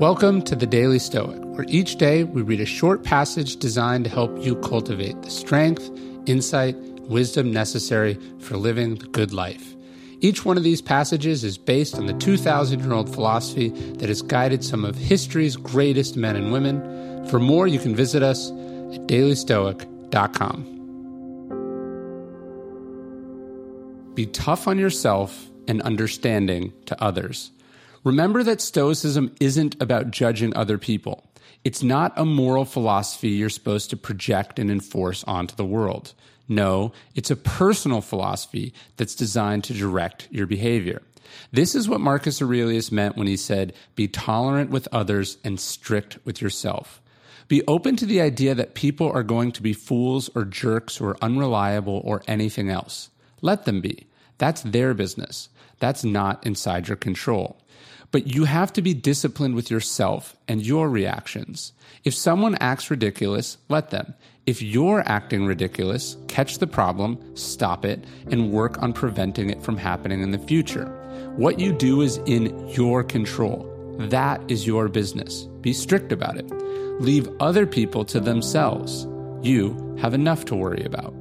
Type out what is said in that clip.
Welcome to the Daily Stoic, where each day we read a short passage designed to help you cultivate the strength, insight, wisdom necessary for living the good life. Each one of these passages is based on the 2,000 year old philosophy that has guided some of history's greatest men and women. For more, you can visit us at dailystoic.com. Be tough on yourself and understanding to others. Remember that Stoicism isn't about judging other people. It's not a moral philosophy you're supposed to project and enforce onto the world. No, it's a personal philosophy that's designed to direct your behavior. This is what Marcus Aurelius meant when he said, Be tolerant with others and strict with yourself. Be open to the idea that people are going to be fools or jerks or unreliable or anything else. Let them be. That's their business. That's not inside your control. But you have to be disciplined with yourself and your reactions. If someone acts ridiculous, let them. If you're acting ridiculous, catch the problem, stop it, and work on preventing it from happening in the future. What you do is in your control. That is your business. Be strict about it. Leave other people to themselves. You have enough to worry about.